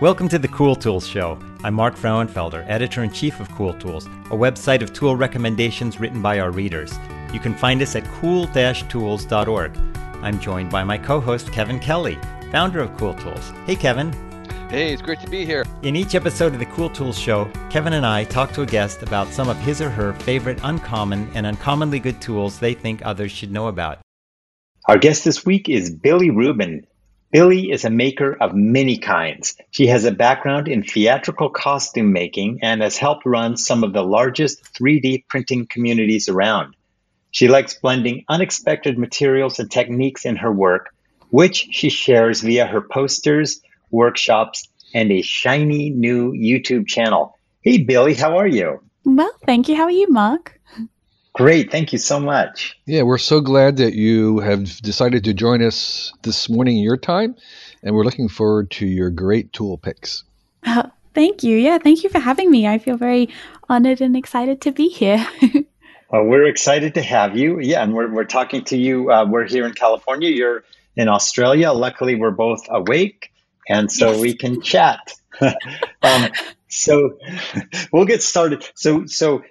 Welcome to the Cool Tools Show. I'm Mark Frauenfelder, editor in chief of Cool Tools, a website of tool recommendations written by our readers. You can find us at cool tools.org. I'm joined by my co host, Kevin Kelly, founder of Cool Tools. Hey, Kevin. Hey, it's great to be here. In each episode of the Cool Tools Show, Kevin and I talk to a guest about some of his or her favorite uncommon and uncommonly good tools they think others should know about. Our guest this week is Billie Ruben. Billie is a maker of many kinds. She has a background in theatrical costume making and has helped run some of the largest 3D printing communities around. She likes blending unexpected materials and techniques in her work, which she shares via her posters, workshops, and a shiny new YouTube channel. Hey, Billie, how are you? Well, thank you. How are you, Mark? Great. Thank you so much. Yeah, we're so glad that you have decided to join us this morning in your time, and we're looking forward to your great tool picks. Uh, thank you. Yeah, thank you for having me. I feel very honored and excited to be here. well, we're excited to have you. Yeah, and we're, we're talking to you. Uh, we're here in California. You're in Australia. Luckily, we're both awake, and so yes. we can chat. um, so we'll get started. So, so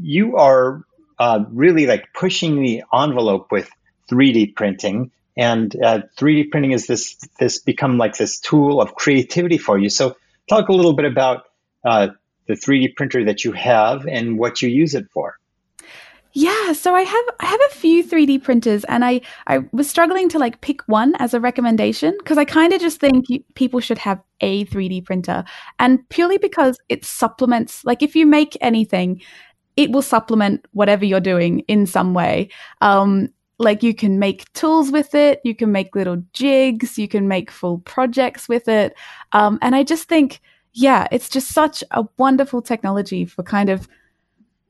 you are uh, really like pushing the envelope with 3D printing. And uh, 3D printing is this this become like this tool of creativity for you. So talk a little bit about uh, the 3D printer that you have and what you use it for. Yeah, so I have I have a few 3D printers and I I was struggling to like pick one as a recommendation because I kind of just think you, people should have a 3D printer and purely because it supplements like if you make anything it will supplement whatever you're doing in some way. Um, like you can make tools with it, you can make little jigs, you can make full projects with it. Um, and I just think, yeah, it's just such a wonderful technology for kind of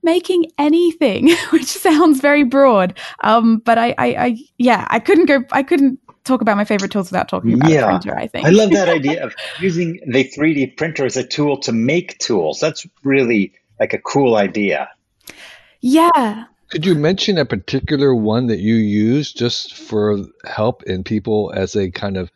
making anything, which sounds very broad. Um, but I, I, I, yeah, I couldn't go, I couldn't talk about my favorite tools without talking about yeah. a printer, I think. I love that idea of using the 3D printer as a tool to make tools. That's really like a cool idea. Yeah. Could you mention a particular one that you use just for help in people as they kind of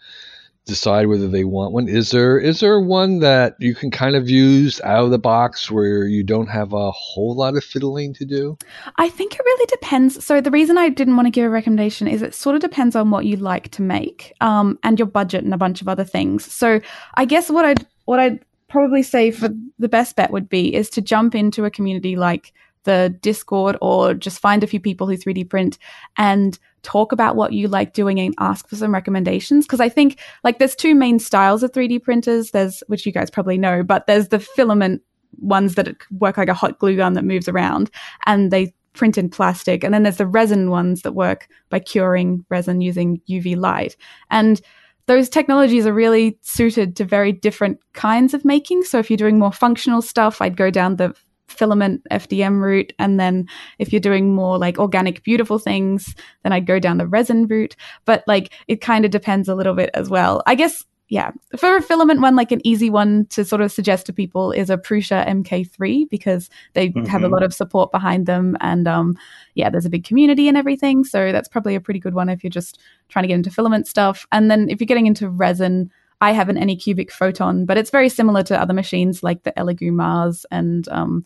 decide whether they want one? Is there is there one that you can kind of use out of the box where you don't have a whole lot of fiddling to do? I think it really depends. So the reason I didn't want to give a recommendation is it sort of depends on what you like to make um, and your budget and a bunch of other things. So I guess what I'd what I'd probably say for the best bet would be is to jump into a community like the Discord or just find a few people who 3D print and talk about what you like doing and ask for some recommendations. Because I think like there's two main styles of 3D printers. There's, which you guys probably know, but there's the filament ones that work like a hot glue gun that moves around and they print in plastic. And then there's the resin ones that work by curing resin using UV light. And those technologies are really suited to very different kinds of making. So if you're doing more functional stuff, I'd go down the filament FDM route. And then if you're doing more like organic, beautiful things, then I'd go down the resin route. But like it kind of depends a little bit as well. I guess yeah, for a filament one, like an easy one to sort of suggest to people is a Prusa MK3 because they mm-hmm. have a mm-hmm. lot of support behind them, and um, yeah, there's a big community and everything. So that's probably a pretty good one if you're just trying to get into filament stuff. And then if you're getting into resin, I have an Anycubic Photon, but it's very similar to other machines like the Elegoo Mars and um,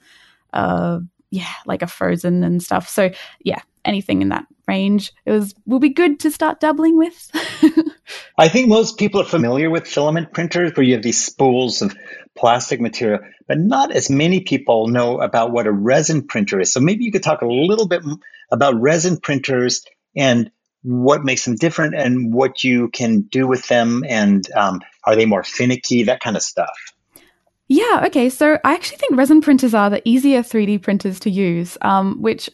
uh, yeah, like a Phrozen and stuff. So yeah, anything in that range, it was will be good to start doubling with. I think most people are familiar with filament printers, where you have these spools of plastic material, but not as many people know about what a resin printer is. So maybe you could talk a little bit about resin printers and what makes them different and what you can do with them and um, are they more finicky that kind of stuff yeah okay so i actually think resin printers are the easier 3d printers to use um, which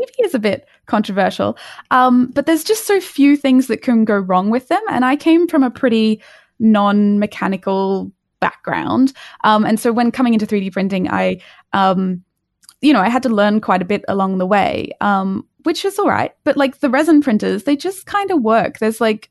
maybe is a bit controversial um, but there's just so few things that can go wrong with them and i came from a pretty non-mechanical background um, and so when coming into 3d printing i um, you know i had to learn quite a bit along the way um, which is all right. But like the resin printers, they just kind of work. There's like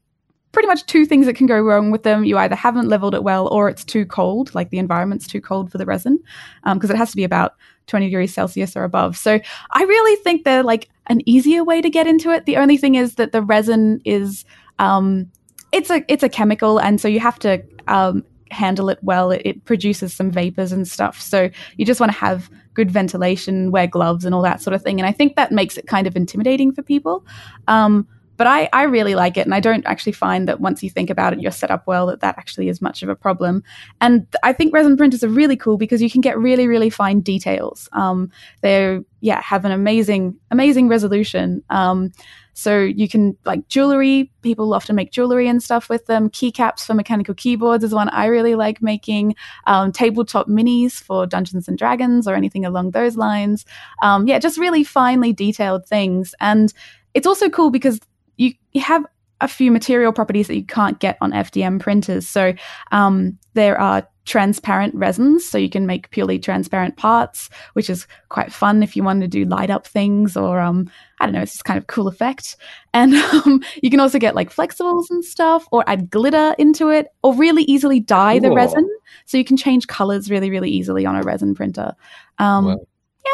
pretty much two things that can go wrong with them. You either haven't leveled it well or it's too cold, like the environment's too cold for the resin, because um, it has to be about 20 degrees Celsius or above. So I really think they're like an easier way to get into it. The only thing is that the resin is, um, it's a it's a chemical, and so you have to um, handle it well. It, it produces some vapors and stuff. So you just want to have good ventilation, wear gloves, and all that sort of thing. And I think that makes it kind of intimidating for people. Um, but I, I really like it. And I don't actually find that once you think about it, you're set up well, that that actually is much of a problem. And I think resin printers are really cool because you can get really, really fine details. Um, they yeah, have an amazing, amazing resolution. Um, so you can like jewelry. People often make jewelry and stuff with them. Keycaps for mechanical keyboards is one I really like making. Um, tabletop minis for Dungeons and Dragons or anything along those lines. Um, yeah, just really finely detailed things. And it's also cool because you, you have a few material properties that you can't get on FDM printers. So um, there are transparent resins, so you can make purely transparent parts, which is quite fun if you want to do light up things or um, I don't know, it's just kind of cool effect. And um, you can also get like flexibles and stuff, or add glitter into it, or really easily dye cool. the resin, so you can change colors really, really easily on a resin printer. Um, wow.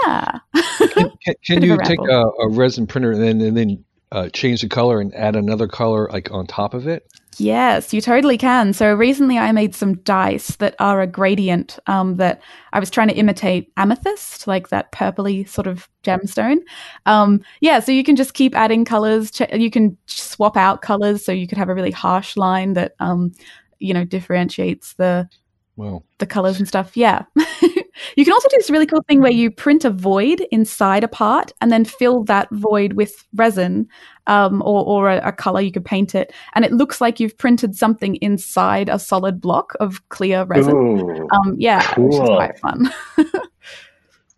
Yeah. can, can, can you take a, a, resin printer and then and then uh, change the color and add another color like on top of it? Yes, you totally can. So recently I made some dice that are a gradient um, that I was trying to imitate amethyst, like that purpley sort of gemstone. Um, yeah, so you can just keep adding colors. Ch- you can swap out colors. So you could have a really harsh line that, um, you know, differentiates the Wow. The colors and stuff. Yeah. you can also do this really cool thing where you print a void inside a part and then fill that void with resin um, or, or a, a, color. You could paint it. And it looks like you've printed something inside a solid block of clear resin. Ooh, um, yeah, cool. which is quite fun.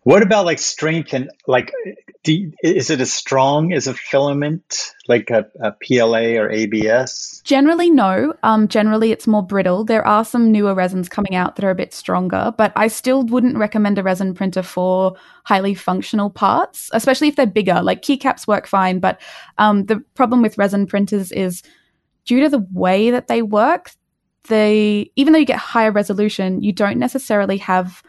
What about like strength and like, is it as strong as a filament, like a, a PLA or ABS? Generally, no. Um, generally, it's more brittle. There are some newer resins coming out that are a bit stronger, but I still wouldn't recommend a resin printer for highly functional parts, especially if they're bigger. Like keycaps work fine, but um, the problem with resin printers is due to the way that they work, they even though you get higher resolution, you don't necessarily have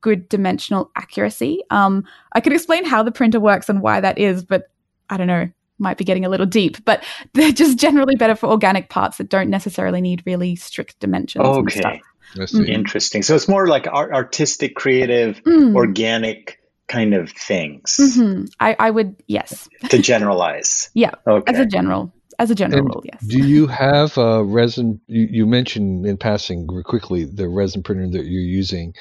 good dimensional accuracy. Um, I could explain how the printer works and why that is, but I don't know, might be getting a little deep. But they're just generally better for organic parts that don't necessarily need really strict dimensions. Okay. Mm. Interesting. So it's more like artistic, creative, mm. organic kind of things. Mm-hmm. I, I would, yes. to generalize. yeah. Okay. As a general as a general and rule, yes. Do you have a resin? You, you, mentioned in passing quickly the resin printer that you're using.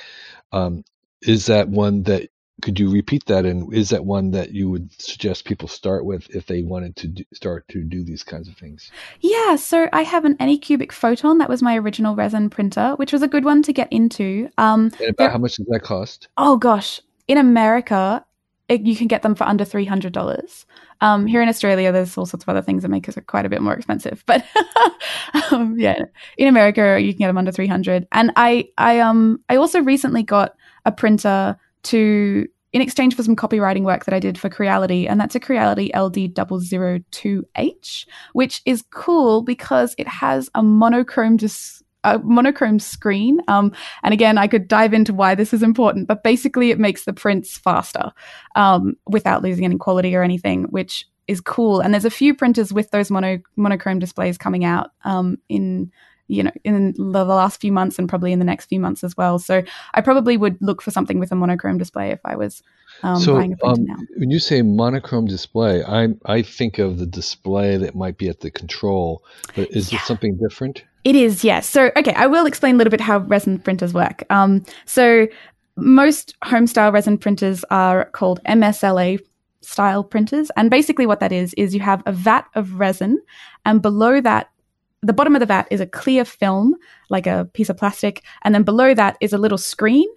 Um, is that one that could you repeat that? And is that one that you would suggest people start with if they wanted to do, start to do these kinds of things? Yeah, so I have an Anycubic Photon. That was my original resin printer, which was a good one to get into. Um, and about how much does that cost? Oh gosh, in America, you can get them for under three hundred dollars. Um, here in Australia, there's all sorts of other things that make it quite a bit more expensive. But um, yeah, in America, you can get them under 300. And I, I, um, I also recently got a printer to in exchange for some copywriting work that I did for Creality, and that's a Creality LD002H, which is cool because it has a monochrome dis- a monochrome screen. Um, and again, I could dive into why this is important, but basically, it makes the prints faster um, without losing any quality or anything, which is cool. And there's a few printers with those mono monochrome displays coming out um, in you know in the last few months and probably in the next few months as well. So I probably would look for something with a monochrome display if I was um, so, um, when you say monochrome display, I I think of the display that might be at the control, but is yeah. it something different? It is, yes. So, okay, I will explain a little bit how resin printers work. Um, so, most home style resin printers are called MSLA style printers. And basically, what that is, is you have a vat of resin, and below that, the bottom of the vat is a clear film, like a piece of plastic. And then below that is a little screen.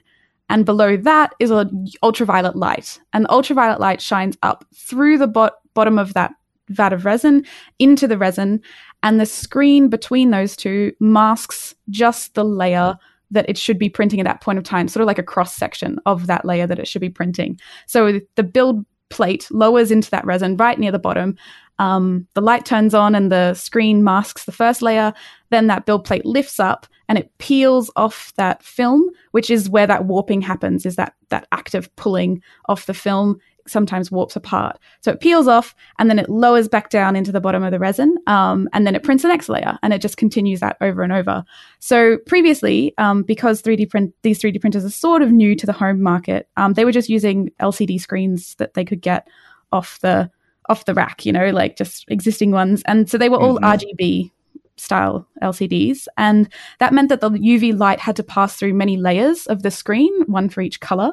And below that is an ultraviolet light. And the ultraviolet light shines up through the bo- bottom of that vat of resin into the resin and the screen between those two masks just the layer that it should be printing at that point of time, sort of like a cross section of that layer that it should be printing. So the build plate lowers into that resin right near the bottom. Um, the light turns on and the screen masks the first layer. Then that build plate lifts up and it peels off that film, which is where that warping happens. Is that that active pulling off the film sometimes warps apart. So it peels off and then it lowers back down into the bottom of the resin. Um, and then it prints the next layer and it just continues that over and over. So previously, um, because 3D print, these 3D printers are sort of new to the home market, um, they were just using LCD screens that they could get off the, off the rack, you know, like just existing ones. And so they were all mm-hmm. RGB style LCDs. And that meant that the UV light had to pass through many layers of the screen, one for each color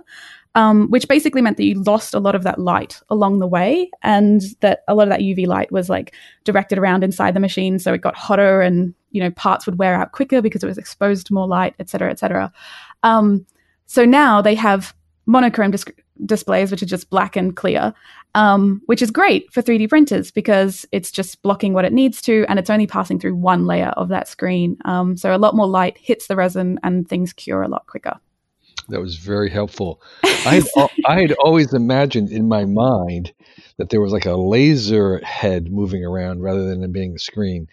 um, which basically meant that you lost a lot of that light along the way, and that a lot of that UV light was like directed around inside the machine, so it got hotter, and you know parts would wear out quicker because it was exposed to more light, et cetera, et cetera. Um, so now they have monochrome dis- displays, which are just black and clear, um, which is great for 3D printers because it's just blocking what it needs to, and it's only passing through one layer of that screen. Um, so a lot more light hits the resin, and things cure a lot quicker. That was very helpful. I had, I had always imagined in my mind that there was like a laser head moving around rather than it being a screen.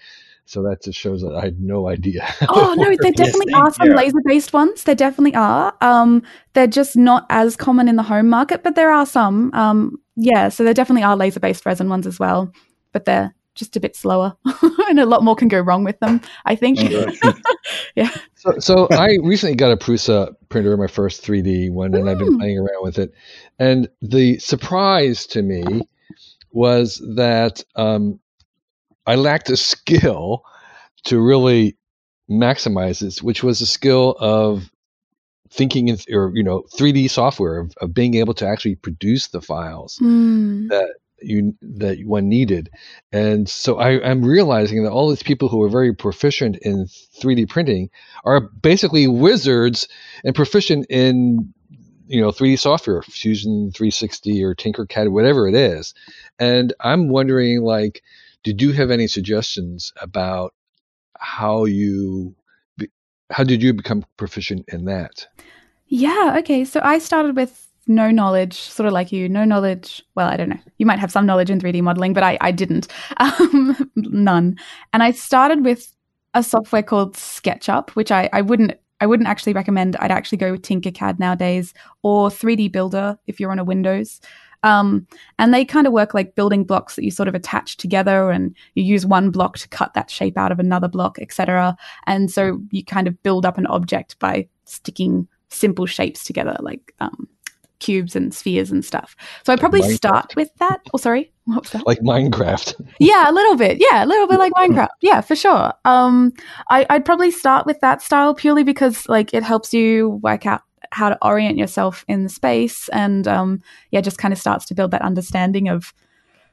So that just shows that I had no idea. Oh no, there definitely yes, are some yeah. laser-based ones. There definitely are. Um, they're just not as common in the home market, but there are some. Um, yeah, so there definitely are laser-based resin ones as well, but they're just a bit slower, and a lot more can go wrong with them. I think. yeah. So, so I recently got a Prusa printer, my first 3D one, and I've been mm. playing around with it. And the surprise to me was that um, I lacked a skill to really maximize this, which was a skill of thinking in, or you know 3D software of, of being able to actually produce the files mm. that you that one needed. And so I, am realizing that all these people who are very proficient in 3D printing are basically wizards and proficient in you know 3D software, Fusion 360 or Tinkercad, whatever it is. And I'm wondering, like, did you have any suggestions about how you how did you become proficient in that? Yeah, okay. So I started with no knowledge, sort of like you, no knowledge. Well, I don't know. You might have some knowledge in 3D modeling, but I, I didn't. Um, none. And I started with a software called SketchUp, which I, I wouldn't I wouldn't actually recommend. I'd actually go with Tinkercad nowadays or 3D Builder if you're on a Windows. Um, and they kind of work like building blocks that you sort of attach together and you use one block to cut that shape out of another block, etc. And so you kind of build up an object by sticking simple shapes together, like um, cubes and spheres and stuff. So I probably Minecraft. start with that. Oh, sorry, what was that? Like Minecraft. yeah, a little bit. Yeah, a little bit like Minecraft. Yeah, for sure. Um, I, I'd probably start with that style purely because like it helps you work out how to orient yourself in the space and um, yeah, just kind of starts to build that understanding of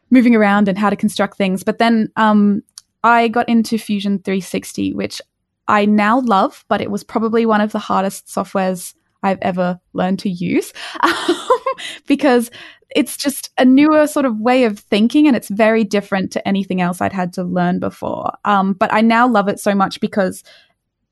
moving around and how to construct things. But then um, I got into Fusion 360, which I now love, but it was probably one of the hardest softwares I've ever learned to use um, because it's just a newer sort of way of thinking and it's very different to anything else I'd had to learn before. Um, but I now love it so much because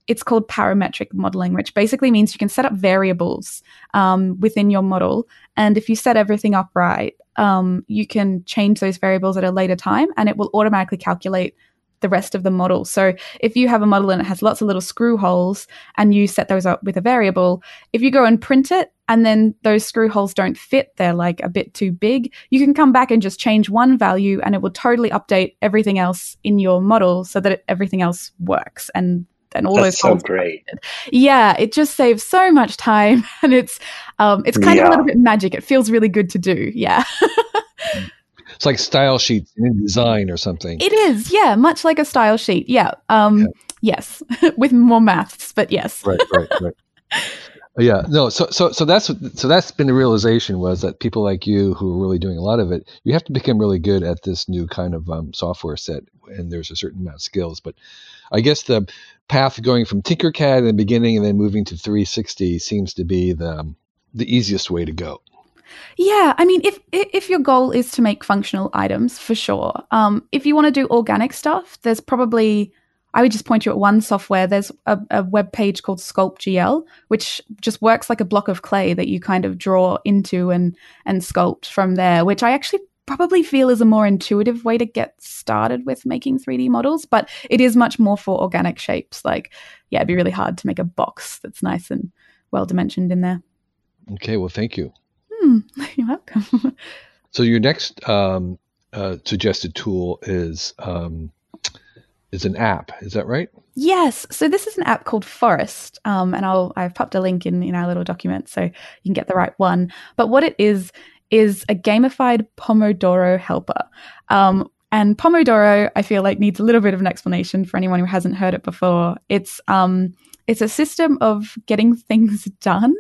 it's called parametric modeling, which basically means you can set up variables um, within your model. And if you set everything up right, um, you can change those variables at a later time and it will automatically calculate the rest of the model. So if you have a model and it has lots of little screw holes and you set those up with a variable, if you go and print it and then those screw holes don't fit, they're like a bit too big, you can come back and just change one value and it will totally update everything else in your model so that it, everything else works and and all That's those so great. Yeah, it just saves so much time and it's um it's kind yeah. of a little bit magic. It feels really good to do. Yeah. It's like style sheets in design or something. It is, yeah, much like a style sheet. Yeah. Um, yeah. Yes, with more maths, but yes. right, right, right. yeah no so so so that's so that's been the realization was that people like you who are really doing a lot of it you have to become really good at this new kind of um, software set and there's a certain amount of skills but i guess the path going from tinkercad in the beginning and then moving to 360 seems to be the the easiest way to go yeah, I mean, if if your goal is to make functional items, for sure. Um, if you want to do organic stuff, there's probably I would just point you at one software. There's a, a web page called SculptGL, which just works like a block of clay that you kind of draw into and and sculpt from there. Which I actually probably feel is a more intuitive way to get started with making 3D models, but it is much more for organic shapes. Like, yeah, it'd be really hard to make a box that's nice and well dimensioned in there. Okay, well, thank you. Mm, you're welcome. So your next um, uh, suggested tool is um, is an app. Is that right? Yes. So this is an app called Forest, um, and I'll I've popped a link in in our little document so you can get the right one. But what it is is a gamified Pomodoro helper. Um, and Pomodoro, I feel like needs a little bit of an explanation for anyone who hasn't heard it before. It's um, it's a system of getting things done.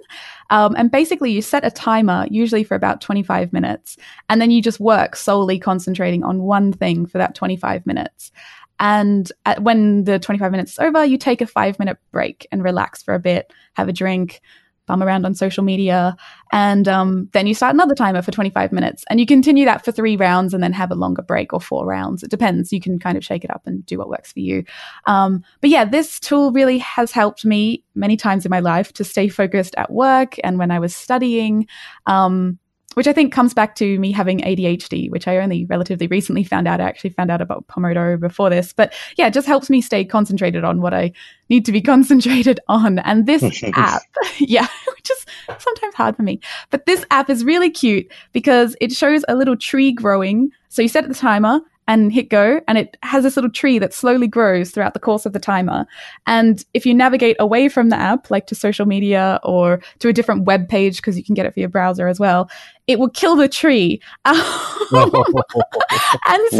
Um, and basically, you set a timer, usually for about 25 minutes, and then you just work solely concentrating on one thing for that 25 minutes. And at, when the 25 minutes is over, you take a five minute break and relax for a bit, have a drink, bum around on social media, and um, then you start another timer for 25 minutes. And you continue that for three rounds and then have a longer break or four rounds. It depends. You can kind of shake it up and do what works for you. Um, but yeah, this tool really has helped me many times in my life to stay focused at work and when I was studying. Um, which I think comes back to me having ADHD, which I only relatively recently found out. I actually found out about Pomodoro before this, but yeah, it just helps me stay concentrated on what I need to be concentrated on. And this app, yeah, which is sometimes hard for me, but this app is really cute because it shows a little tree growing. So you set the timer and hit go and it has this little tree that slowly grows throughout the course of the timer and if you navigate away from the app like to social media or to a different web page because you can get it for your browser as well it will kill the tree and so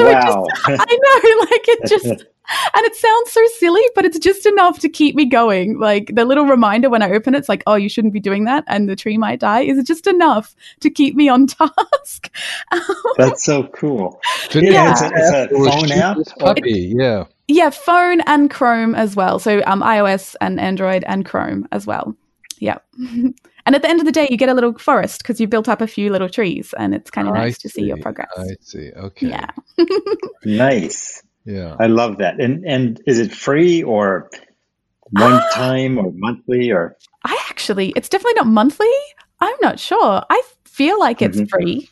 wow. it just i know like it just and it sounds so silly, but it's just enough to keep me going. Like the little reminder when I open it, it's like, oh, you shouldn't be doing that, and the tree might die. Is it just enough to keep me on task? That's so cool. Yeah, it's a, it's a phone app. Puppy, yeah. Yeah, phone and Chrome as well. So um, iOS and Android and Chrome as well. Yeah. And at the end of the day, you get a little forest because you built up a few little trees, and it's kind of nice see. to see your progress. I see. Okay. Yeah. nice. Yeah. I love that. And and is it free or one uh, time or monthly or I actually it's definitely not monthly. I'm not sure. I feel like it's mm-hmm. free.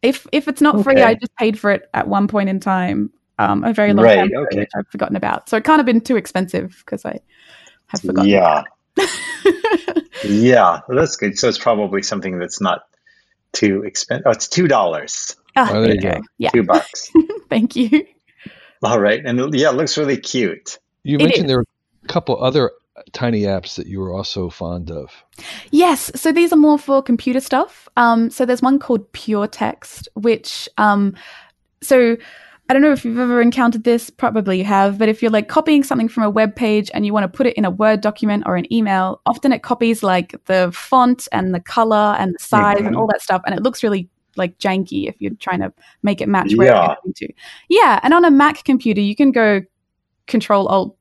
If if it's not okay. free, I just paid for it at one point in time. Um, a very long right, time ago, okay. I've forgotten about. So it can't have been too expensive because I have forgotten. Yeah. yeah, well, that's good. So it's probably something that's not too expensive. Oh, it's two dollars. Oh, there, there you go. go. Yeah. Two bucks. Thank you. All right, and yeah, it looks really cute. You it mentioned is. there were a couple other tiny apps that you were also fond of. Yes, so these are more for computer stuff. Um, so there's one called Pure Text, which um, so I don't know if you've ever encountered this, probably you have, but if you're like copying something from a web page and you want to put it in a Word document or an email, often it copies like the font and the color and the size mm-hmm. and all that stuff, and it looks really like janky if you're trying to make it match where yeah. you're going to. Yeah, and on a Mac computer, you can go Control Alt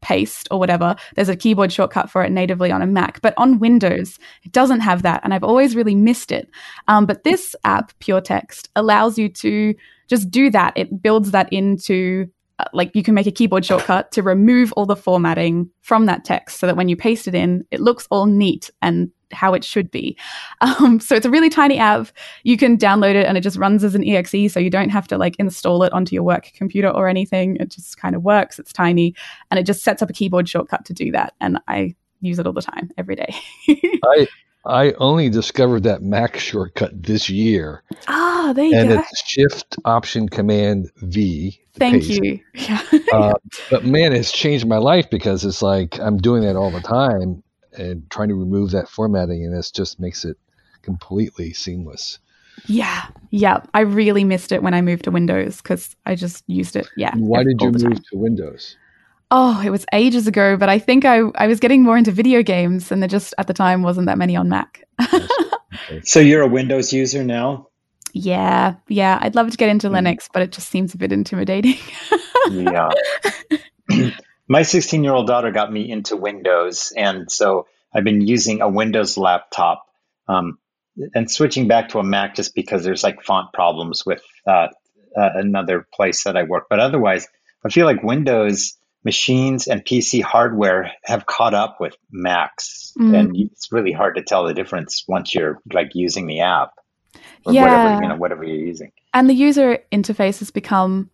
paste or whatever. There's a keyboard shortcut for it natively on a Mac, but on Windows, it doesn't have that, and I've always really missed it. Um, but this app, Pure Text, allows you to just do that. It builds that into uh, like you can make a keyboard shortcut to remove all the formatting from that text so that when you paste it in, it looks all neat and how it should be. Um, so it's a really tiny app. You can download it and it just runs as an exe. So you don't have to like install it onto your work computer or anything. It just kind of works. It's tiny and it just sets up a keyboard shortcut to do that. And I use it all the time, every day. I I only discovered that Mac shortcut this year. Ah, there you and go. And it's Shift Option Command V. Thank paste. you. Yeah. uh, but man, it's changed my life because it's like I'm doing that all the time and trying to remove that formatting, and this just makes it completely seamless. Yeah, yeah. I really missed it when I moved to Windows because I just used it. Yeah. Why did you move to Windows? Oh, it was ages ago, but I think I, I was getting more into video games, and there just at the time wasn't that many on Mac. so you're a Windows user now? Yeah, yeah. I'd love to get into mm. Linux, but it just seems a bit intimidating. yeah. my 16 year old daughter got me into Windows. And so I've been using a Windows laptop um, and switching back to a Mac just because there's like font problems with uh, uh, another place that I work. But otherwise, I feel like Windows machines and PC hardware have caught up with Macs. Mm. And it's really hard to tell the difference once you're like using the app or yeah. whatever, you know, whatever you're using. And the user interface has become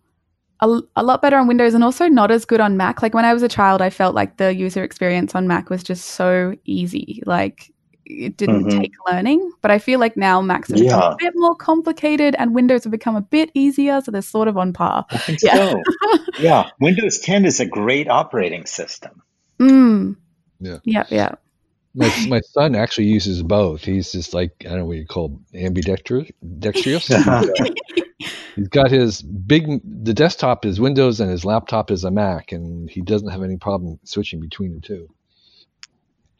a, a lot better on Windows and also not as good on Mac. Like when I was a child, I felt like the user experience on Mac was just so easy. Like it didn't mm-hmm. take learning. But I feel like now Macs have yeah. become a bit more complicated and Windows have become a bit easier. So they're sort of on par. I think yeah. so. yeah. Windows 10 is a great operating system. Mm. Yeah. Yeah. Yeah. My, my son actually uses both. He's just like, I don't know what you call ambidextrous. Dexterous. He's got his big, the desktop is Windows and his laptop is a Mac, and he doesn't have any problem switching between the two.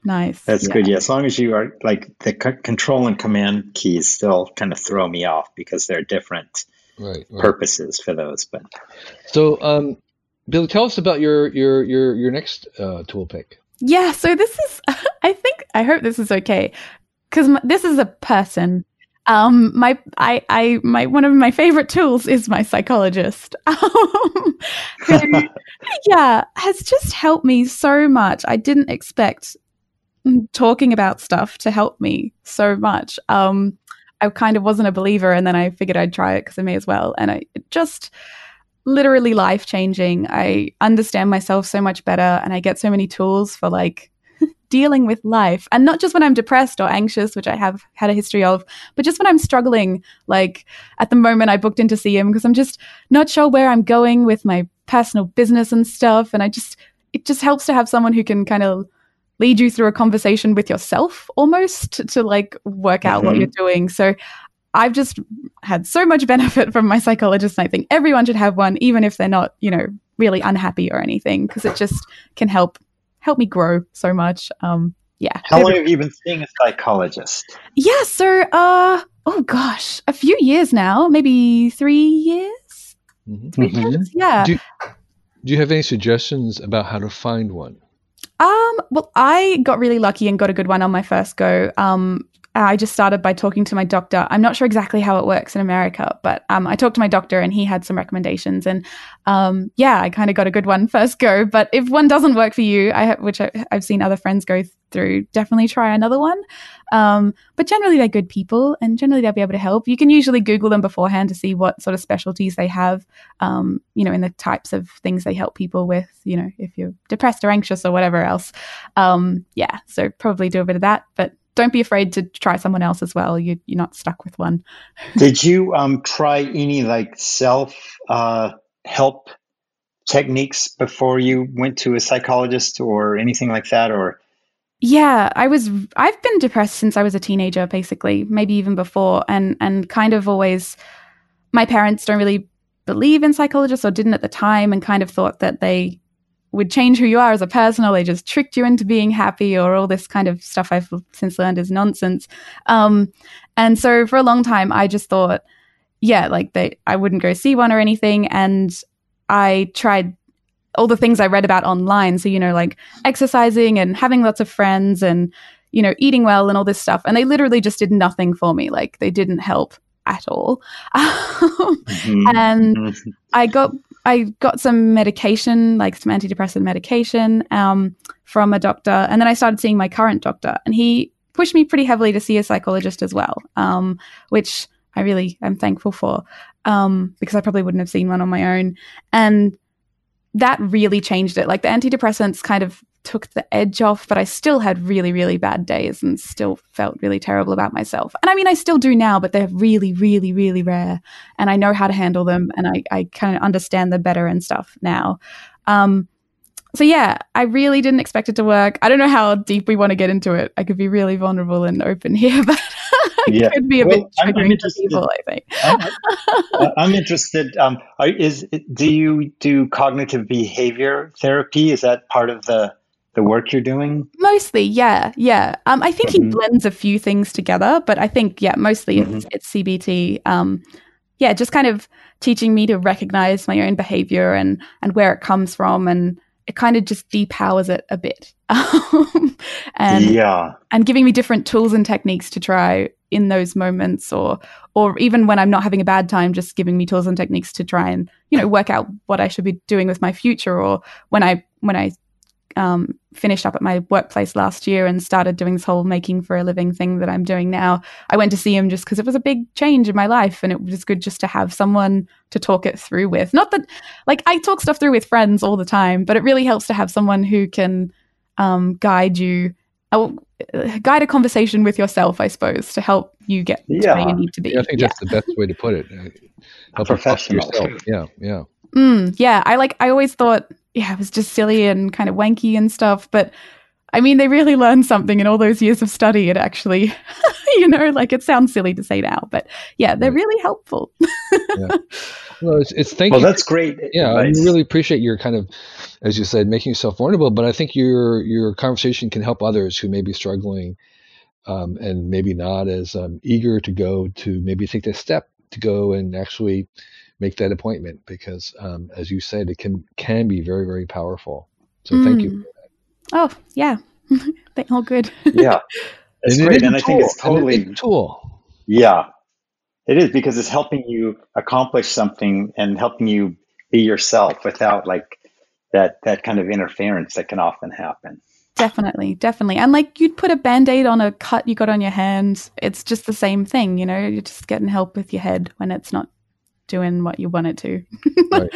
Nice. That's yeah. good. Yeah, as long as you are like the c- control and command keys still kind of throw me off because they're different right, right. purposes for those. But so, um, Bill, tell us about your your your your next uh, tool pick. Yeah. So this is, I think, I hope this is okay because this is a person. Um, my I I my one of my favorite tools is my psychologist. Um, who, yeah, has just helped me so much. I didn't expect talking about stuff to help me so much. Um, I kind of wasn't a believer, and then I figured I'd try it because I may as well. And I just literally life changing. I understand myself so much better, and I get so many tools for like dealing with life, and not just when I'm depressed or anxious, which I have had a history of, but just when I'm struggling. Like at the moment, I booked in to see him because I'm just not sure where I'm going with my personal business and stuff, and I just it just helps to have someone who can kind of lead you through a conversation with yourself almost to, to like work out mm-hmm. what you're doing. So I've just had so much benefit from my psychologist. And I think everyone should have one, even if they're not, you know, really unhappy or anything, because it just can help help me grow so much. Um, yeah. How long have you been seeing a psychologist? Yeah. So, uh, oh gosh, a few years now, maybe three years. Mm-hmm. 3 mm-hmm. years? Yeah. Do, do you have any suggestions about how to find one? Um, well, I got really lucky and got a good one on my first go. Um, I just started by talking to my doctor. I'm not sure exactly how it works in America, but um, I talked to my doctor and he had some recommendations. And um, yeah, I kind of got a good one first go. But if one doesn't work for you, I which I, have seen other friends go through, definitely try another one. Um, but generally, they're good people and generally they'll be able to help. You can usually Google them beforehand to see what sort of specialties they have, um, you know, in the types of things they help people with, you know, if you're depressed or anxious or whatever else. Um, yeah, so probably do a bit of that. But don't be afraid to try someone else as well. You, you're not stuck with one. Did you um, try any like self uh, help techniques before you went to a psychologist or anything like that? Or yeah, I was. I've been depressed since I was a teenager, basically, maybe even before, and and kind of always. My parents don't really believe in psychologists or didn't at the time, and kind of thought that they would change who you are as a person or they just tricked you into being happy or all this kind of stuff I've since learned is nonsense. Um, and so for a long time, I just thought, yeah, like they, I wouldn't go see one or anything. And I tried all the things I read about online. So, you know, like exercising and having lots of friends and, you know, eating well and all this stuff. And they literally just did nothing for me. Like they didn't help at all. mm-hmm. And mm-hmm. I got I got some medication, like some antidepressant medication, um, from a doctor, and then I started seeing my current doctor, and he pushed me pretty heavily to see a psychologist as well, um, which I really am thankful for, um, because I probably wouldn't have seen one on my own, and that really changed it. Like the antidepressants kind of took the edge off, but I still had really, really bad days and still felt really terrible about myself. And I mean, I still do now, but they're really, really, really rare. And I know how to handle them and I, I kind of understand them better and stuff now. Um, so yeah, I really didn't expect it to work. I don't know how deep we want to get into it. I could be really vulnerable and open here, but it yeah. could be a well, bit triggering for people. I think. I'm, I'm interested. Um, are, is do you do cognitive behavior therapy? Is that part of the the work you're doing? Mostly, yeah, yeah. Um, I think mm-hmm. he blends a few things together, but I think yeah, mostly mm-hmm. it's, it's, CBT. Um, yeah, just kind of teaching me to recognize my own behavior and and where it comes from, and it kind of just depowers it a bit, and yeah, and giving me different tools and techniques to try in those moments, or or even when I'm not having a bad time, just giving me tools and techniques to try and you know work out what I should be doing with my future, or when I when I um, finished up at my workplace last year and started doing this whole making for a living thing that I'm doing now. I went to see him just because it was a big change in my life and it was good just to have someone to talk it through with. Not that, like, I talk stuff through with friends all the time, but it really helps to have someone who can um, guide you. Oh, uh, guide a conversation with yourself, I suppose, to help you get Yeah. to where you need to be. Yeah, I think that's the best way to put it. Help you talk to professional. yourself. Yeah, yeah. Mm, yeah, I like. I always thought, yeah, it was just silly and kind of wanky and stuff. But I mean, they really learned something in all those years of study. It actually, you know, like it sounds silly to say now, but yeah, they're really helpful. Well, it's, it's thank Well, you. that's great. yeah, I really appreciate your kind of, as you said, making yourself vulnerable. But I think your your conversation can help others who may be struggling, um, and maybe not as um, eager to go to maybe take the step to go and actually make that appointment because, um, as you said, it can can be very very powerful. So thank you. Mm. Oh, yeah. they all good. yeah, it's it great, is a and I think it's tool, and it is totally a tool. yeah, it is because it's helping you accomplish something and helping you be yourself without like that that kind of interference that can often happen. Definitely, definitely. And like you'd put a band aid on a cut you got on your hand. It's just the same thing, you know, you're just getting help with your head when it's not doing what you want it to.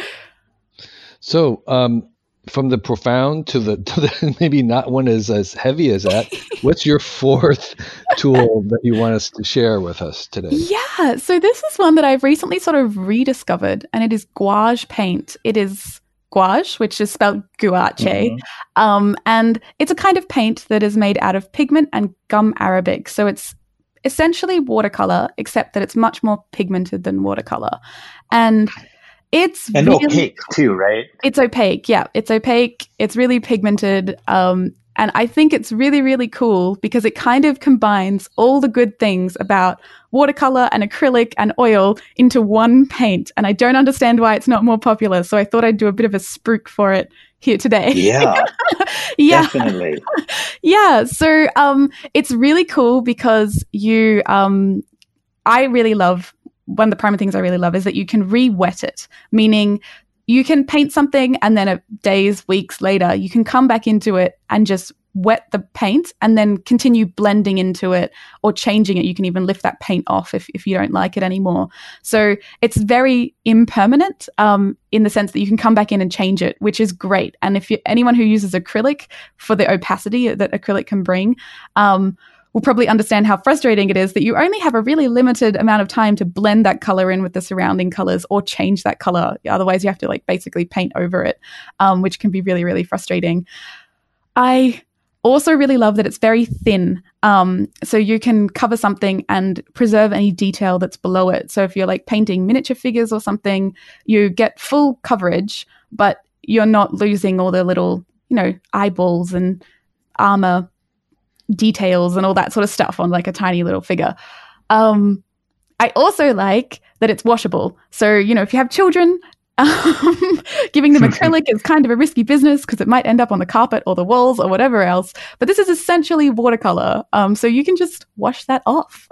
So, um, from the profound to the, to the maybe not one as as heavy as that, what's your fourth tool that you want us to share with us today? Yeah. So this is one that I've recently sort of rediscovered, and it is gouache paint. It is gouache, which is spelled gouache. Mhm. Um, and it's a kind of paint that is made out of pigment and gum arabic. So it's essentially watercolor, except that it's much more pigmented than watercolor. And it's And really opaque too, right? it's opaque. Yeah, it's opaque. It's really pigmented. Um, and I think it's really, really cool because it kind of combines all the good things about watercolor and acrylic and oil into one paint. And I don't understand why it's not more popular. So I thought I'd do a bit of a spruik for it here today. Yeah, yeah. definitely. Yeah, so um, it's really cool because you, um, I really love one of the primary things I really love is that you can re-wet it, meaning you can paint something and then a days, weeks later, you can come back into it and just wet the paint and then continue blending into it or changing it. You can even lift that paint off if, if you don't like it anymore. So it's very impermanent um, in the sense that you can come back in and change it, which is great. And if you, anyone who uses acrylic for the opacity that acrylic can bring, um, will probably understand how frustrating it is that you only have a really limited amount of time to blend that color in with the surrounding colors or change that color. Otherwise, you have to like basically paint over it, um, which can be really, really frustrating. I also really love that it's very thin. Um, so you can cover something and preserve any detail that's below it. So if you're like painting miniature figures or something, you get full coverage, but you're not losing all the little, you know, eyeballs and armor details and all that sort of stuff on like a tiny little figure. Um, I also like that it's washable. So, you know, if you have children, um, giving them acrylic is kind of a risky business because it might end up on the carpet or the walls or whatever else. But this is essentially watercolor, um, so you can just wash that off.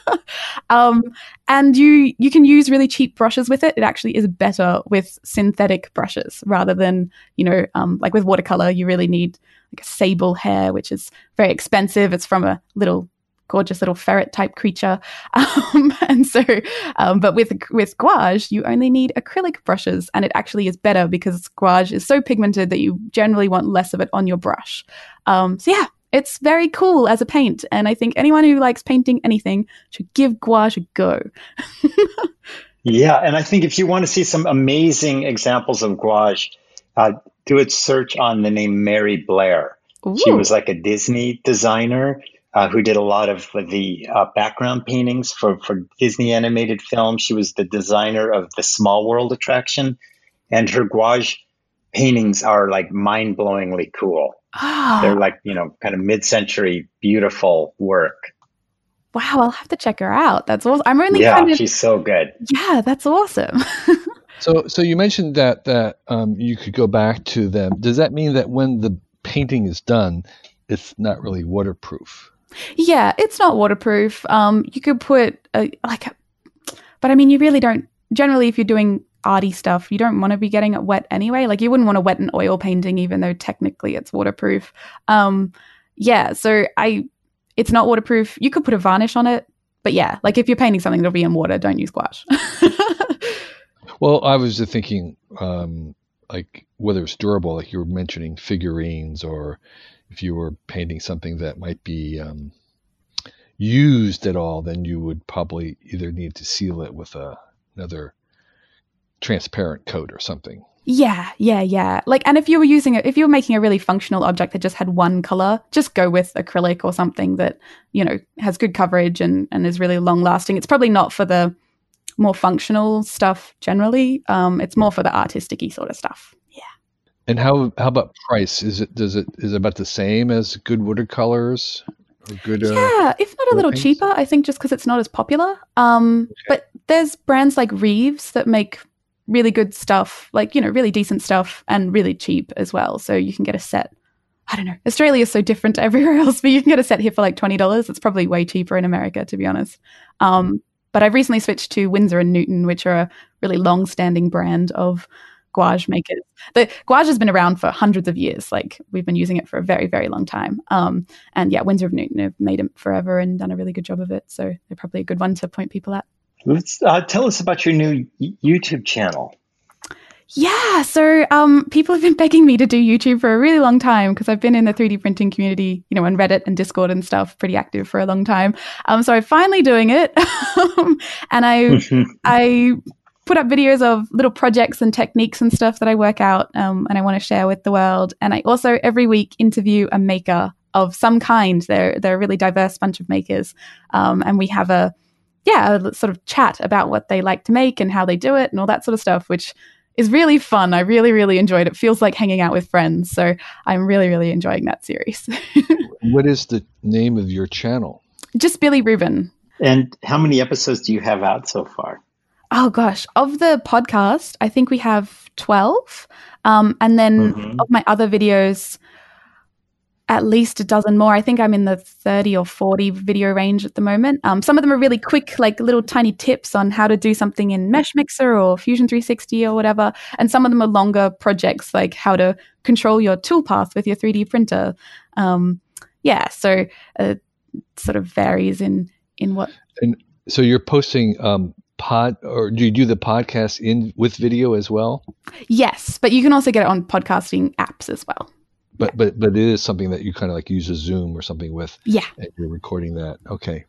um, and you you can use really cheap brushes with it. It actually is better with synthetic brushes rather than you know um, like with watercolor. You really need like a sable hair, which is very expensive. It's from a little gorgeous little ferret type creature. Um, and so, um, but with with gouache, you only need acrylic brushes, and it actually is better because gouache is so pigmented that you generally want less of it on your brush. Um, so yeah. It's very cool as a paint, and I think anyone who likes painting anything should give gouache a go. Yeah, and I think if you want to see some amazing examples of gouache, uh, do a search on the name Mary Blair. She was like a Disney designer uh, who did a lot of the uh, background paintings for, for Disney animated films. She was the designer of the Small World attraction, and her gouache paintings are like mind blowingly cool. Ah, They're like, you know, kind of mid century beautiful work. wow, I'll have to check her out. That's awesome. I'm only Yeah, kind of she's so good. yeah, that's awesome. So, so you mentioned that that um, you could go back to them. Does that mean that when the painting is done, it's not really waterproof? Yeah, it's not waterproof. Um, you could put a, like, a, but I mean, you really don't. Generally, if you're doing arty stuff, you don't want to be getting it wet anyway. Like, you wouldn't want to wet an oil painting, even though technically it's waterproof. Um, yeah, so I, it's not waterproof. You could put a varnish on it, but yeah, like if you're painting something that'll be in water, don't use gouache. Well, I was thinking, um, like whether it's durable, like you were mentioning figurines or, if you were painting something that might be um, used at all, then you would probably either need to seal it with a, another transparent coat or something. Yeah, yeah, yeah. Like, and if you were using it, if you were making a really functional object that just had one color, just go with acrylic or something that you know has good coverage and and is really long lasting. It's probably not for the more functional stuff generally. Um, it's more for the artisticy sort of stuff. Yeah. And how how about price? Is it does it is it about the same as good watercolors? Or good, uh, yeah, if not a little paints? cheaper, I think just because it's not as popular. Um, But there's brands like Reeves that make really good stuff, like, you know, really decent stuff and really cheap as well. So you can get a set. I don't know. Australia is so different to everywhere else, but you can get a set here for like $20. It's probably way cheaper in America, to be honest. Um, but I've recently switched to Winsor and Newton, which are a really long standing brand of gouache makers. The gouache has been around for hundreds of years. Like we've been using it for a very, very long time. Um, and yeah, Winsor and Newton have made it forever and done a really good job of it. So they're probably a good one to point people at. Let's uh, tell us about your new YouTube channel. Yeah, so um, people have been begging me to do YouTube for a really long time because I've been in the 3D printing community, you know, on Reddit and Discord and stuff, pretty active for a long time. Um, so I'm finally doing it, and I I put up videos of little projects and techniques and stuff that I work out, um, and I want to share with the world. And I also every week interview a maker of some kind. They're they're a really diverse bunch of makers, um, and we have a yeah a sort of chat about what they like to make and how they do it and all that sort of stuff, which is really fun. I really, really enjoyed it. Feels like hanging out with friends. So I'm really, really enjoying that series. What is the name of your channel? Just Billie Ruben. And how many episodes do you have out so far? Oh gosh, of the podcast, I think we have 12. Um, and then Mhm. of my other videos, at least a dozen more. I think I'm in the 30 or 40 video range at the moment. Um, some of them are really quick, like little tiny tips on how to do something in Meshmixer or Fusion 360 or whatever. And some of them are longer projects, like how to control your toolpath with your 3D printer. Um, yeah, so uh, it sort of varies in in what And So you're posting um, pod, or do you do the podcast in with video as well? Yes, but you can also get it on podcasting apps as well. But but but it is something that you kind of like use a Zoom or something with, Yeah. and you're recording that. Okay.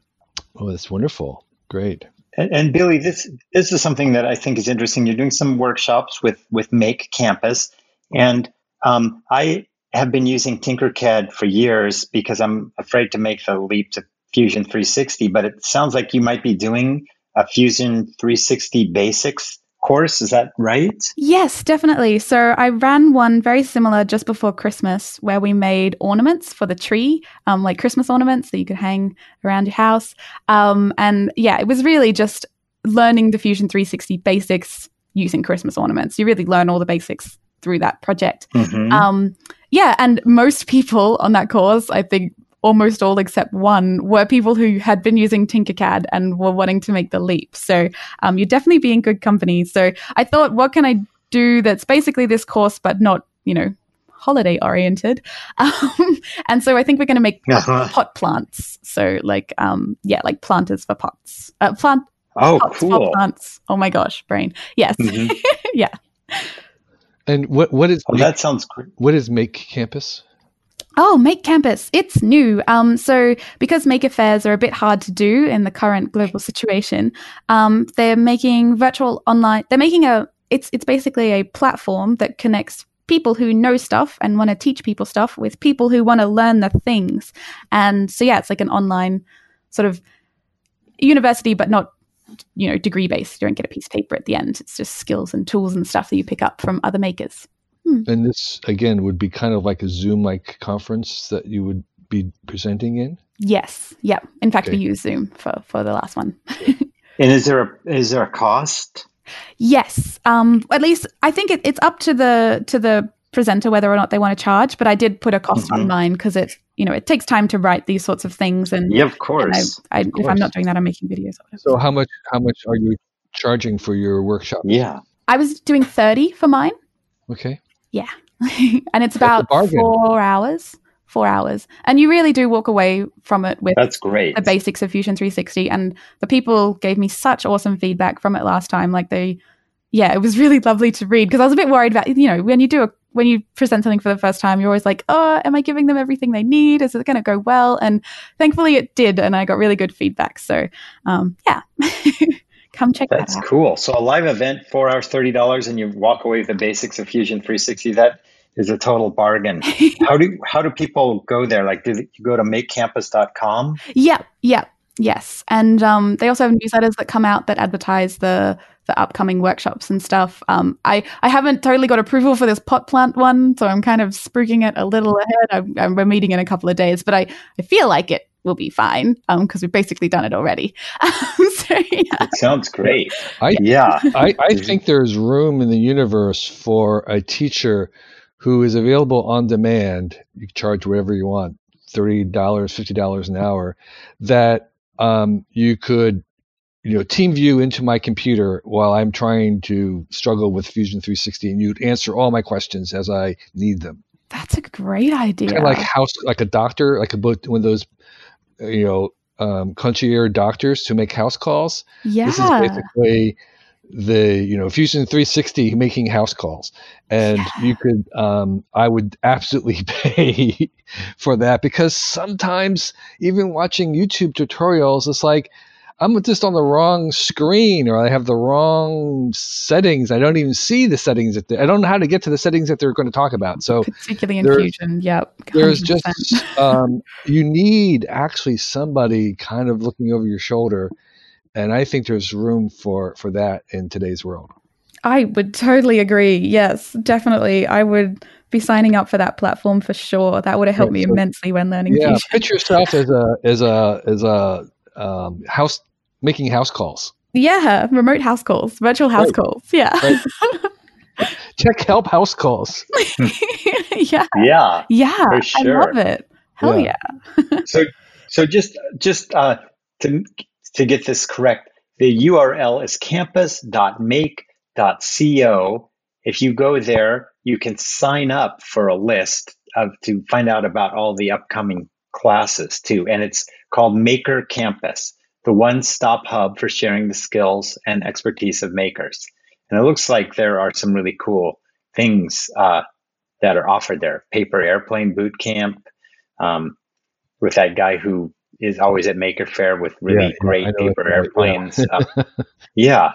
Oh, that's wonderful. Great. And, and Billie, this this is something that I think is interesting. You're doing some workshops with with Make Campus, and um, I have been using Tinkercad for years because I'm afraid to make the leap to Fusion 360. But it sounds like you might be doing a Fusion 360 Basics course. Is that right? Yes, definitely. So I ran one very similar just before Christmas where we made ornaments for the tree, um, like Christmas ornaments that you could hang around your house. Um, and yeah, it was really just learning the Fusion 360 basics using Christmas ornaments. You really learn all the basics through that project. Mhm. Um, yeah, and most people on that course, I think almost all except one, were people who had been using Tinkercad and were wanting to make the leap. So um, you'd definitely be in good company. So I thought, what can I do that's basically this course, but not, you know, holiday oriented? Um, and so I think we're going to make Uh-huh. pot plants. So like, um, yeah, like planters for pots. Uh, plant Oh, pots for cool. plants. Oh my gosh, brain. Yes. Mhm. yeah. And what what is Oh, that sounds great. what is Make Campus? Oh, Make Campus. It's new. Um, so because maker fairs are a bit hard to do in the current global situation, um, they're making virtual online. They're making a. It's it's basically a platform that connects people who know stuff and want to teach people stuff with people who want to learn the things. And so yeah, it's like an online sort of university, but not you know degree based. You don't get a piece of paper at the end. It's just skills and tools and stuff that you pick up from other makers. And this again would be kind of like a Zoom like conference that you would be presenting in. Yes. Yep. In fact, Okay. we use Zoom for for the last one. And is there a is there a cost? Yes. Um, at least I think it, it's up to the to the presenter whether or not they want to charge. But I did put a cost Mhm. on mine because it you know it takes time to write these sorts of things, and, Yeah, of and I, course. I, if course. I'm not doing that, I'm making videos. Or whatever. So how much how much are you charging for your workshop? Yeah. I was doing thirty for mine, Okay. and it's about four hours. Four hours, and you really do walk away from it with That's great. the basics of Fusion 360. And the people gave me such awesome feedback from it last time. Like they, yeah, it was really lovely to read because I was a bit worried about, you know, when you do a when you present something for the first time, you're always like, oh, am I giving them everything they need? Is it going to go well? And thankfully it did. And I got really good feedback. So, um, yeah. Come check That's that out. cool. So a live event, four hours, thirty dollars, and you walk away with the basics of Fusion 360. That is a total bargain. how do how do people go there? Like, do you go to makecampus.com? Yeah, yeah, yes. And um, they also have newsletters that come out that advertise the the upcoming workshops and stuff. Um, I I haven't totally got approval for this pot plant one, so I'm kind of spruiking it a little ahead. I, I, we're meeting in a couple of days, but I I feel like it will be fine because um, we've basically done it already. so, yeah. It sounds great. I, yeah. I, I think there's room in the universe for a teacher who is available on demand. You charge whatever you want, $30, $50 an hour, that um, you could you know team view into my computer while i'm trying to struggle with fusion 360 and you'd answer all my questions as i need them that's a great idea kind of like house like a doctor like a book, one of those you know um, concierge doctors to make house calls. Yeah. This is basically the you know Fusion 360 making house calls, and yeah. you could um, I would absolutely pay for that because sometimes even watching YouTube tutorials, it's like I'm just on the wrong screen or I have the wrong settings. I don't even see the settings that I don't know how to get to the settings that they're going to talk about. So particularly in Fusion, yep. 100%. There's just um, you need actually somebody kind of looking over your shoulder, and I think there's room for for that in today's world. I would totally agree. Yes, definitely. I would be signing up for that platform for sure. That would have helped me immensely when learning. Yeah, Fusion. picture yourself as a as a as a um, house making house calls. Yeah, remote house calls, virtual house right. calls. Yeah. Right. Check help house calls. yeah. Yeah. Yeah. Sure. I love it. Hell yeah. yeah. so so just just uh, to to get this correct, the URL is campus.make.co. If you go there, you can sign up for a list of to find out about all the upcoming classes too. And it's called Maker Campus the one stop hub for sharing the skills and expertise of makers. And it looks like there are some really cool things uh, that are offered there. Paper Airplane Boot Camp um, with that guy who is always at Maker Faire with really yeah, great paper airplanes. Yeah, uh, yeah.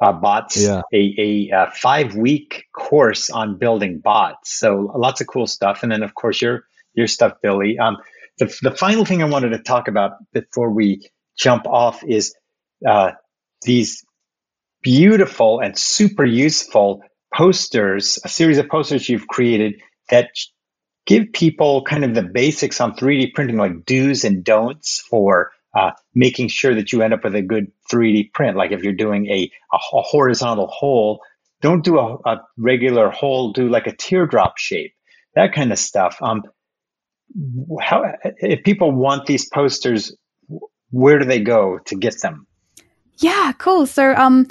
Uh, bots, yeah. a, a, a five week course on building bots. So lots of cool stuff. And then, of course, your your stuff, Billie. Um, the, the final thing I wanted to talk about before we jump off is uh, these beautiful and super useful posters, a series of posters you've created that give people kind of the basics on 3D printing, like do's and don'ts for uh, making sure that you end up with a good 3D print. Like if you're doing a, a, horizontal hole, don't do a, a, regular hole, do like a teardrop shape, that kind of stuff. Um, how, if people want these posters, where do they go to get them? Yeah, cool. So, um,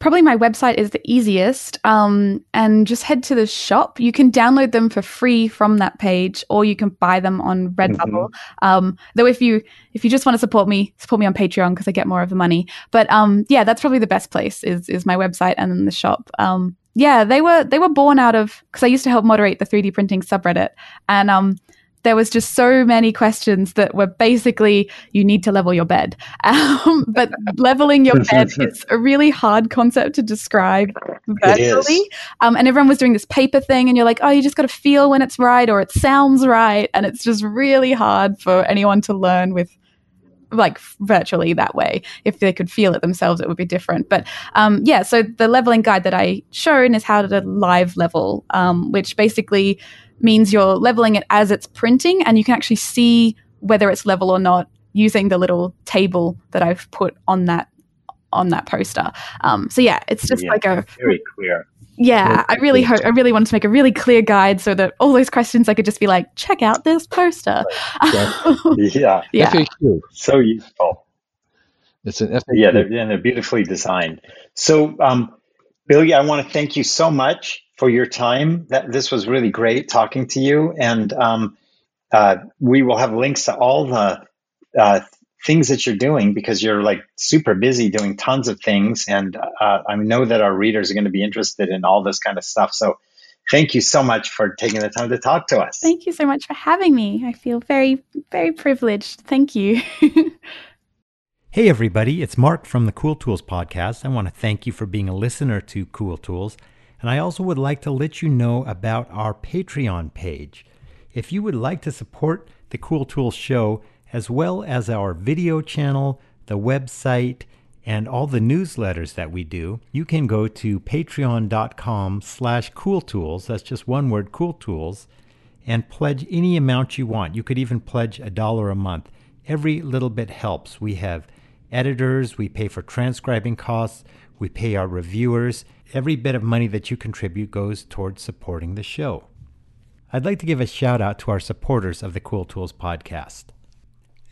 probably my website is the easiest. Um, and just head to the shop. You can download them for free from that page, or you can buy them on Redbubble. Mm-hmm. Um, though if you if you just want to support me, support me on Patreon because I get more of the money. But um, yeah, that's probably the best place is is my website and then the shop. Um, yeah, they were they were born out of because I used to help moderate the 3D printing subreddit, and um, there was just so many questions that were basically you need to level your bed um, but leveling your bed is a really hard concept to describe virtually um, and everyone was doing this paper thing and you're like oh you just got to feel when it's right or it sounds right and it's just really hard for anyone to learn with like virtually that way. If they could feel it themselves, it would be different. But um, yeah, so the leveling guide that I shown is how to live level, um, which basically means you're leveling it as it's printing and you can actually see whether it's level or not using the little table that I've put on that on that poster. Um, so yeah, it's just yeah, like a very clear. Yeah, I really hope I really wanted to make a really clear guide so that all those questions I could just be like, check out this poster. Yeah, yeah. yeah. FAQ. So useful. It's an FAQ. Yeah, they're, and they're beautifully designed. So, um, Billie, I want to thank you so much for your time. That this was really great talking to you, and um, uh, we will have links to all the uh, things that you're doing because you're like super busy doing tons of things, and uh, I know that our readers are going to be interested in all this kind of stuff. So thank you so much for taking the time to talk to us. Thank you so much for having me. I feel very, very privileged. Thank you. hey, everybody, it's Mark from the Cool Tools Podcast. I want to thank you for being a listener to Cool Tools. And I also would like to let you know about our Patreon page. If you would like to support the Cool Tools show, as well as our video channel, the website, and all the newsletters that we do, you can go to patreon.com slash cooltools, that's just one word, cooltools, and pledge any amount you want. You could even pledge a dollar a month. Every little bit helps. We have editors, we pay for transcribing costs, we pay our reviewers. Every bit of money that you contribute goes towards supporting the show. I'd like to give a shout out to our supporters of the Cool Tools podcast.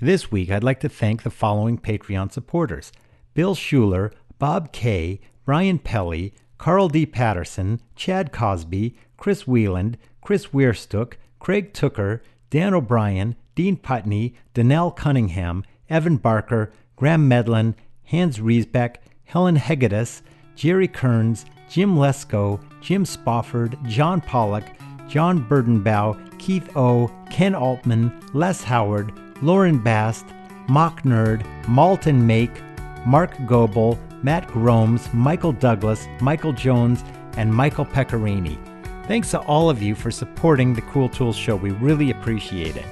This week, I'd like to thank the following Patreon supporters Bill Schuler, Bob Kay, Brian Pelly, Carl D. Patterson, Chad Cosby, Chris Wheeland, Chris Weirstook, Craig Tooker, Dan O'Brien, Dean Putney, Danelle Cunningham, Evan Barker, Graham Medlin, Hans Riesbeck, Helen Hegedus, Jerry Kearns, Jim Lesko, Jim Spofford, John Pollock, John Burdenbow, Keith O, Ken Altman, Les Howard, Lauren Bast, Mock Nerd, Malton Make, Mark Goebel, Matt Gromes, Michael Douglas, Michael Jones, and Michael Pecorini. Thanks to all of you for supporting the Cool Tools Show. We really appreciate it.